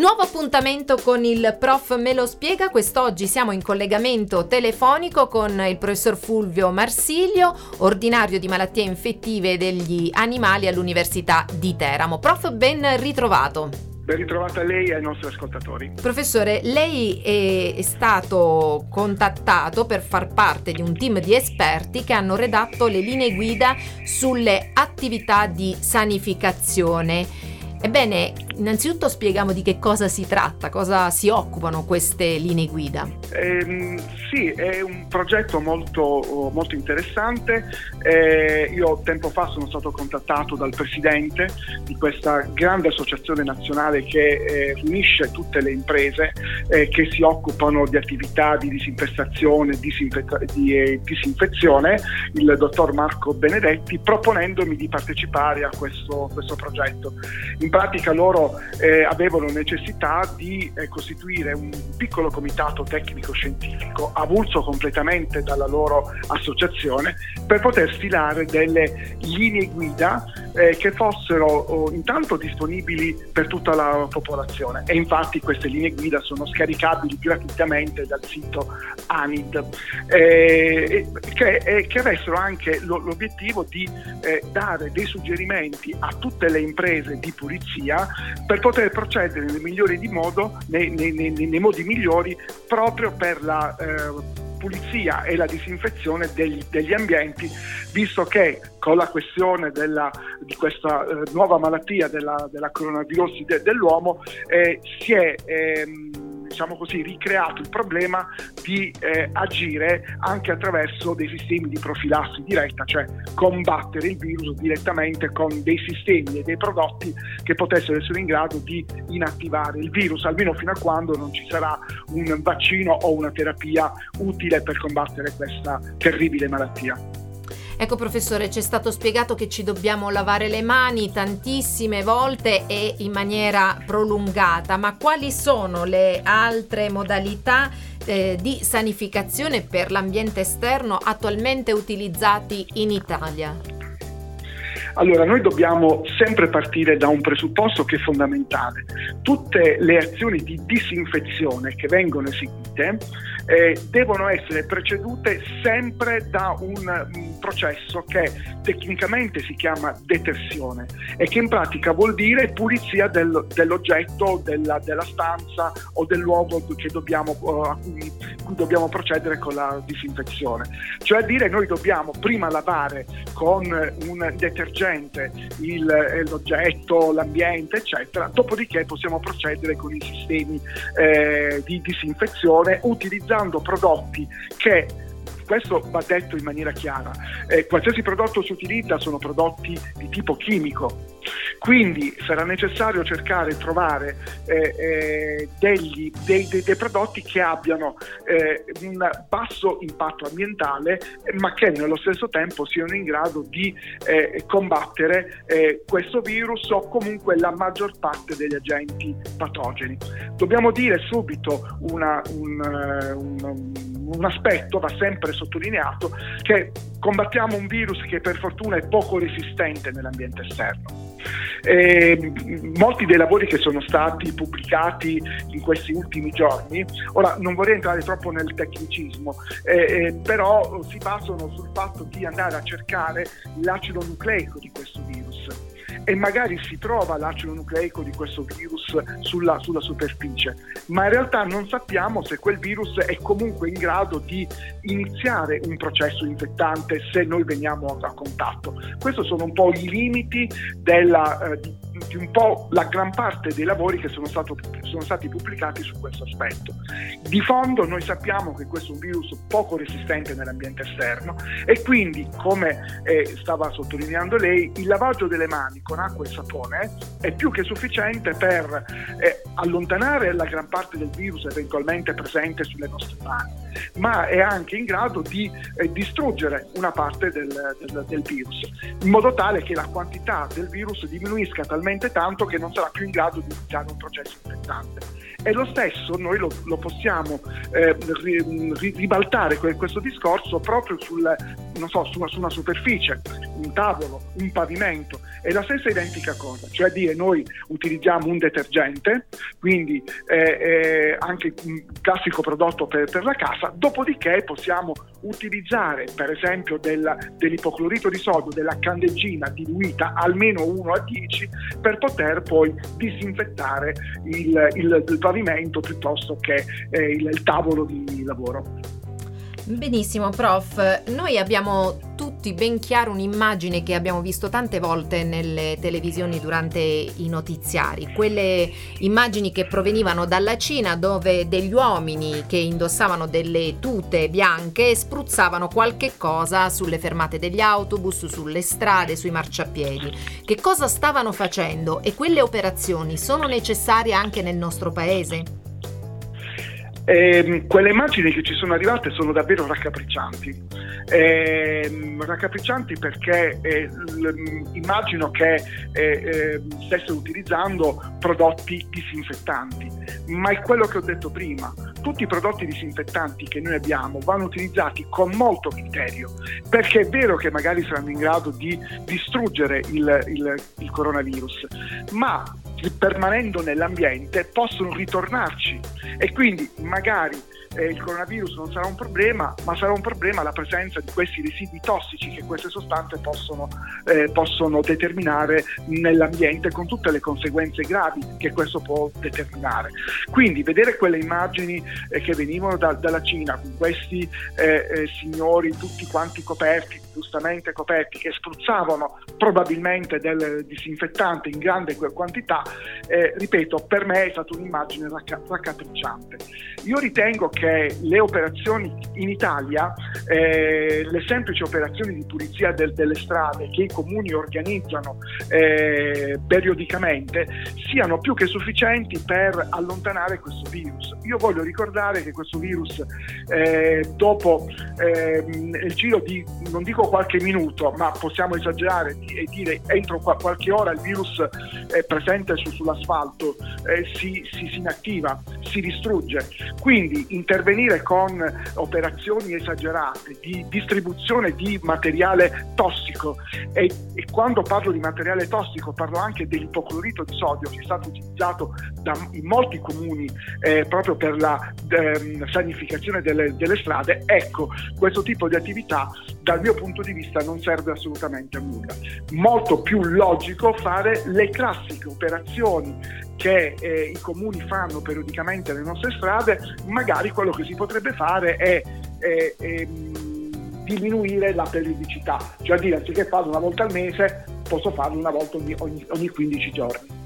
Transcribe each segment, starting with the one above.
Nuovo appuntamento con il prof Me lo spiega. Quest'oggi siamo in collegamento telefonico con il professor Fulvio Marsiglio, ordinario di malattie infettive degli animali all'Università di Teramo. Prof, ben ritrovato. Ben ritrovata lei e ai nostri ascoltatori. Professore, lei è stato contattato per far parte di un team di esperti che hanno redatto le linee guida sulle attività di sanificazione. Ebbene, innanzitutto spieghiamo di che cosa si tratta, cosa si occupano queste linee guida. Eh, sì, è un progetto molto, molto interessante. Eh, io tempo fa sono stato contattato dal presidente di questa grande associazione nazionale che eh, riunisce tutte le imprese eh, che si occupano di attività di disinfestazione, disinfetta- di eh, disinfezione, il dottor Marco Benedetti, proponendomi di partecipare a questo, questo progetto. In pratica loro eh, avevano necessità di eh, costituire un piccolo comitato tecnico-scientifico avulso completamente dalla loro associazione per poter stilare delle linee guida eh, che fossero oh, intanto disponibili per tutta la popolazione. E infatti queste linee guida sono scaricabili gratuitamente dal sito ANID. Eh, che, che, avessero anche lo, l'obiettivo di eh, dare dei suggerimenti a tutte le imprese di pulizia per poter procedere nei, migliori di modo, nei, nei, nei modi migliori proprio per la eh, pulizia e la disinfezione degli, degli, ambienti, visto che con la questione della, di questa eh, nuova malattia della, della coronavirus de, dell'uomo eh, si è ehm, diciamo così, ricreato il problema di eh, agire anche attraverso dei sistemi di profilassi diretta, cioè combattere il virus direttamente con dei sistemi e dei prodotti che potessero essere in grado di inattivare il virus, almeno fino a quando non ci sarà un vaccino o una terapia utile per combattere questa terribile malattia. Ecco professore, ci è stato spiegato che ci dobbiamo lavare le mani tantissime volte e in maniera prolungata, ma quali sono le altre modalità eh, di sanificazione per l'ambiente esterno attualmente utilizzati in Italia? Allora, noi dobbiamo sempre partire da un presupposto che è fondamentale. Tutte le azioni di disinfezione che vengono eseguite eh, devono essere precedute sempre da un, processo che tecnicamente si chiama detersione e che in pratica vuol dire pulizia del, dell'oggetto, della, della, stanza o del luogo dobbiamo, a cui, cui, dobbiamo procedere con la disinfezione. Cioè a dire noi dobbiamo prima lavare con un detergente il, l'oggetto, l'ambiente, eccetera, dopodiché possiamo procedere con i sistemi eh, di disinfezione utilizzando utilizzando prodotti che questo va detto in maniera chiara. Eh, qualsiasi prodotto si utilizza sono prodotti di tipo chimico, quindi sarà necessario cercare di trovare eh, eh, degli, dei, dei, dei, prodotti che abbiano eh, un basso impatto ambientale, ma che nello stesso tempo siano in grado di eh, combattere eh, questo virus o comunque la maggior parte degli agenti patogeni. Dobbiamo dire subito una, un, eh, un, un aspetto, va sempre sottolineato, che combattiamo un virus che per fortuna è poco resistente nell'ambiente esterno. Eh, molti dei lavori che sono stati pubblicati in questi ultimi giorni, ora non vorrei entrare troppo nel tecnicismo, eh, però si basano sul fatto di andare a cercare l'acido nucleico di questo virus e magari si trova l'acido nucleico di questo virus sulla, sulla, superficie, ma in realtà non sappiamo se quel virus è comunque in grado di iniziare un processo infettante se noi veniamo a, a contatto. Questi sono un po' i limiti della, eh, di, un po' la gran parte dei lavori che sono, stato, sono stati pubblicati su questo aspetto. Di fondo noi sappiamo che questo è un virus poco resistente nell'ambiente esterno e quindi, come eh, stava sottolineando lei, il lavaggio delle mani con acqua e sapone è più che sufficiente per eh, allontanare la gran parte del virus eventualmente presente sulle nostre mani ma è anche in grado di eh, distruggere una parte del, del, del, virus, in modo tale che la quantità del virus diminuisca talmente tanto che non sarà più in grado di iniziare un processo infettante. E lo stesso noi lo, lo possiamo eh, ri, ribaltare questo discorso proprio sul, so, su, una, su, una, superficie, un tavolo, un pavimento. È la stessa identica cosa, cioè dire noi utilizziamo un detergente, quindi eh, eh, anche un classico prodotto per, per, la casa, dopodiché possiamo utilizzare per esempio del, dell'ipoclorito di sodio, della candeggina diluita almeno 1 a 10 per poter poi disinfettare il, il, il pavimento piuttosto che eh, il, il tavolo di lavoro. Benissimo, prof. Noi abbiamo tutti ben chiaro un'immagine che abbiamo visto tante volte nelle televisioni durante i notiziari, quelle immagini che provenivano dalla Cina dove degli uomini che indossavano delle tute bianche spruzzavano qualche cosa sulle fermate degli autobus, sulle strade, sui marciapiedi. Che cosa stavano facendo e quelle operazioni sono necessarie anche nel nostro paese? Eh, quelle immagini che ci sono arrivate sono davvero raccapriccianti. Eh, raccapriccianti perché eh, l- immagino che eh, ehm, stesse utilizzando prodotti disinfettanti, ma è quello che ho detto prima. Tutti i prodotti disinfettanti che noi abbiamo vanno utilizzati con molto criterio, perché è vero che magari saranno in grado di distruggere il, il, il coronavirus, ma permanendo nell'ambiente possono ritornarci e quindi magari eh, il coronavirus non sarà un problema, ma sarà un problema la presenza di questi residui tossici che queste sostanze possono, eh, possono determinare nell'ambiente con tutte le conseguenze gravi che questo può determinare. Quindi vedere quelle immagini eh, che venivano da, dalla Cina con questi eh, eh, signori tutti quanti coperti, giustamente coperti, che spruzzavano probabilmente del disinfettante in grande quantità, eh, ripeto, per me è stata un'immagine raccapricciante. Io ritengo che che le operazioni in Italia, eh, le semplici operazioni di pulizia del, delle strade che i comuni organizzano eh, periodicamente, siano più che sufficienti per allontanare questo virus. Io voglio ricordare che questo virus, eh, dopo ehm, il giro di, non dico qualche minuto, ma possiamo esagerare e dire entro qualche ora il virus è presente su, sull'asfalto, eh, si, si, si inattiva, si distrugge. Quindi in intervenire con operazioni esagerate di distribuzione di materiale tossico e, e, quando parlo di materiale tossico parlo anche dell'ipoclorito di sodio che è stato utilizzato da, in molti comuni eh, proprio per la eh, sanificazione delle, delle strade, ecco questo tipo di attività dal mio punto di vista non serve assolutamente a nulla. Molto più logico fare le classiche operazioni che eh, i comuni fanno periodicamente nelle nostre strade, magari quello che si potrebbe fare è, è, è diminuire la periodicità, cioè dire anziché farlo una volta al mese posso farlo una volta ogni, ogni, ogni 15 giorni.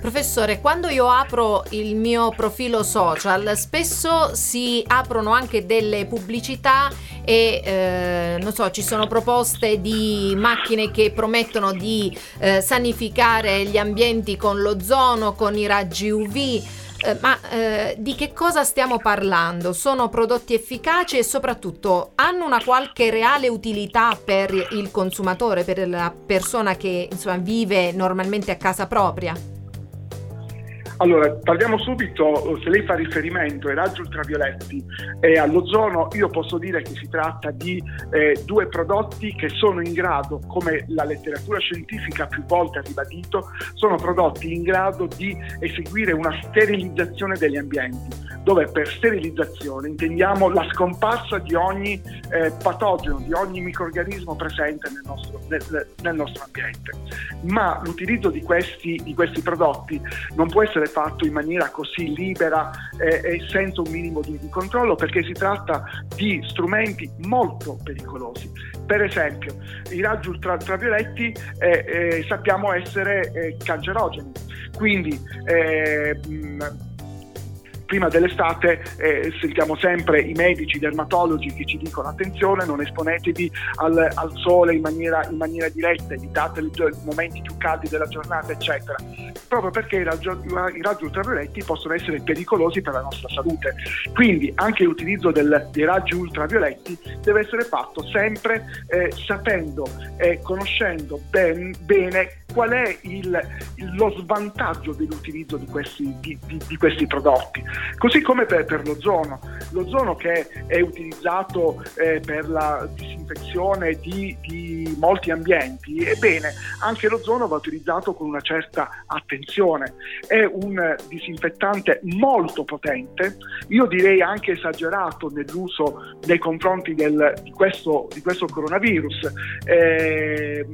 Professore, quando io apro il mio profilo social, spesso si aprono anche delle pubblicità e eh, non so, ci sono proposte di macchine che promettono di eh, sanificare gli ambienti con l'ozono, con i raggi UV. Eh, ma eh, di che cosa stiamo parlando? Sono prodotti efficaci e soprattutto hanno una qualche reale utilità per il consumatore, per la persona che insomma, vive normalmente a casa propria? Allora, parliamo subito, se lei fa riferimento ai raggi ultravioletti e all'ozono, io posso dire che si tratta di eh, due prodotti che sono in grado, come la letteratura scientifica più volte ha ribadito, sono prodotti in grado di eseguire una sterilizzazione degli ambienti, dove per sterilizzazione intendiamo la scomparsa di ogni eh, patogeno, di ogni microorganismo presente nel nostro, nel, nel nostro ambiente. Ma l'utilizzo di questi, di questi prodotti non può essere essere fatto in maniera così libera eh, e senza un minimo di, di, controllo perché si tratta di strumenti molto pericolosi. Per esempio, i raggi ultravioletti eh, eh, sappiamo essere eh, cancerogeni, quindi eh, prima dell'estate eh, sentiamo sempre i medici, i dermatologi che ci dicono attenzione, non esponetevi al, al sole in maniera, in maniera, diretta, evitate i momenti più caldi della giornata, eccetera, proprio perché i raggi, i raggi ultravioletti possono essere pericolosi per la nostra salute. Quindi anche l'utilizzo del, dei raggi ultravioletti deve essere fatto sempre eh, sapendo e conoscendo ben, bene qual è il, lo svantaggio dell'utilizzo di questi, di, di, di questi prodotti. Così come per, per, l'ozono. L'ozono che è utilizzato eh, per la disinfezione di, di, molti ambienti, ebbene anche l'ozono va utilizzato con una certa attenzione. È un disinfettante molto potente, io direi anche esagerato nell'uso nei confronti del, di, questo, di, questo, coronavirus. Eh,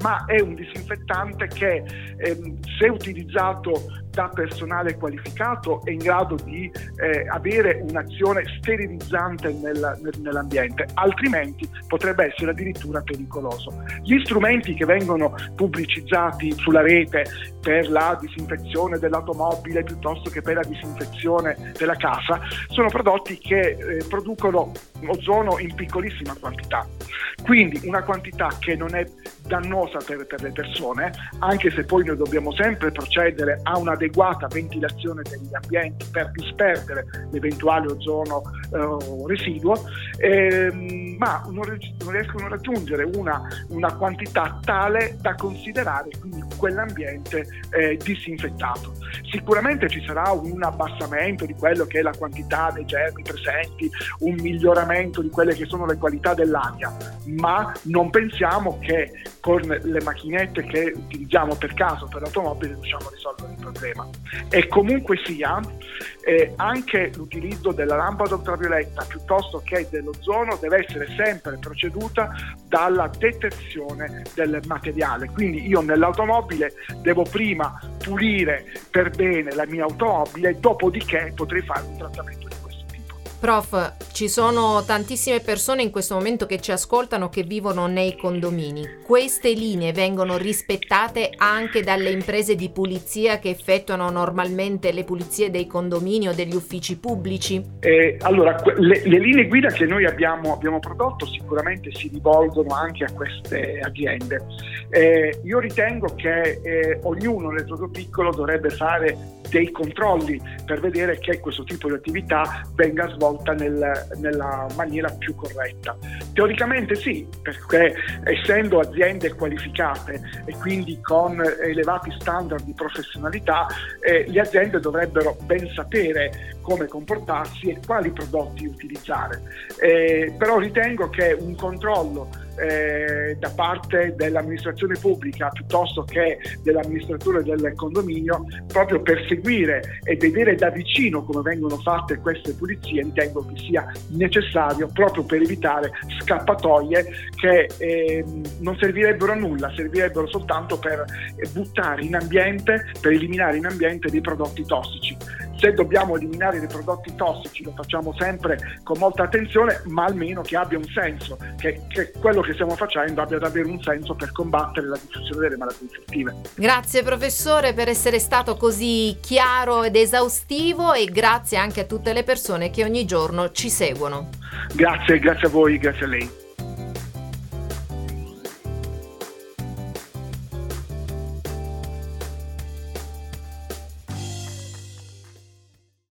ma è un disinfettante che ehm, se utilizzato da personale qualificato è in grado di eh, avere un'azione sterilizzante nel, nel, nell'ambiente, altrimenti potrebbe essere addirittura pericoloso. Gli strumenti che vengono pubblicizzati sulla rete per la disinfezione dell'automobile piuttosto che per la disinfezione della casa sono prodotti che eh, producono ozono in piccolissima quantità, quindi una quantità che non è dannosa per, per le persone, anche se poi noi dobbiamo sempre procedere a un'adeguata un'adeguata ventilazione degli ambienti per disperdere l'eventuale ozono eh, residuo, ehm, ma non, riescono a raggiungere una, una, quantità tale da considerare quindi quell'ambiente eh, disinfettato. Sicuramente ci sarà un abbassamento di quello che è la quantità dei germi presenti, un miglioramento di quelle che sono le qualità dell'aria, ma non pensiamo che con le macchinette che utilizziamo per caso per l'automobile riusciamo a risolvere il problema. E comunque sia, eh, anche l'utilizzo della lampada ultravioletta piuttosto che dell'ozono deve essere sempre proceduta dalla detersione del materiale. Quindi io nell'automobile devo prima pulire per bene la mia automobile, dopodiché potrei fare un trattamento Prof, ci sono tantissime persone in questo momento che ci ascoltano che vivono nei condomini. Queste linee vengono rispettate anche dalle imprese di pulizia che effettuano normalmente le pulizie dei condomini o degli uffici pubblici? Eh, allora, le, le, linee guida che noi abbiamo, abbiamo, prodotto sicuramente si rivolgono anche a queste aziende. Eh, io ritengo che eh, ognuno nel proprio piccolo dovrebbe fare dei controlli per vedere che questo tipo di attività venga svolta nel, nella maniera più corretta. Teoricamente sì, perché essendo aziende qualificate e quindi con elevati standard di professionalità, eh, le aziende dovrebbero ben sapere come comportarsi e quali prodotti utilizzare. Eh, però ritengo che un controllo eh, da parte dell'amministrazione pubblica piuttosto che dell'amministratore del condominio proprio per seguire e vedere da vicino come vengono fatte queste pulizie ritengo che sia necessario proprio per evitare scappatoie che eh, non servirebbero a nulla, servirebbero soltanto per buttare in ambiente, per eliminare in ambiente dei prodotti tossici se dobbiamo eliminare dei prodotti tossici lo facciamo sempre con molta attenzione, ma almeno che abbia un senso, che, che quello che stiamo facendo abbia davvero un senso per combattere la diffusione delle malattie infettive. Grazie professore per essere stato così chiaro ed esaustivo e grazie anche a tutte le persone che ogni giorno ci seguono. Grazie, grazie a voi, grazie a lei.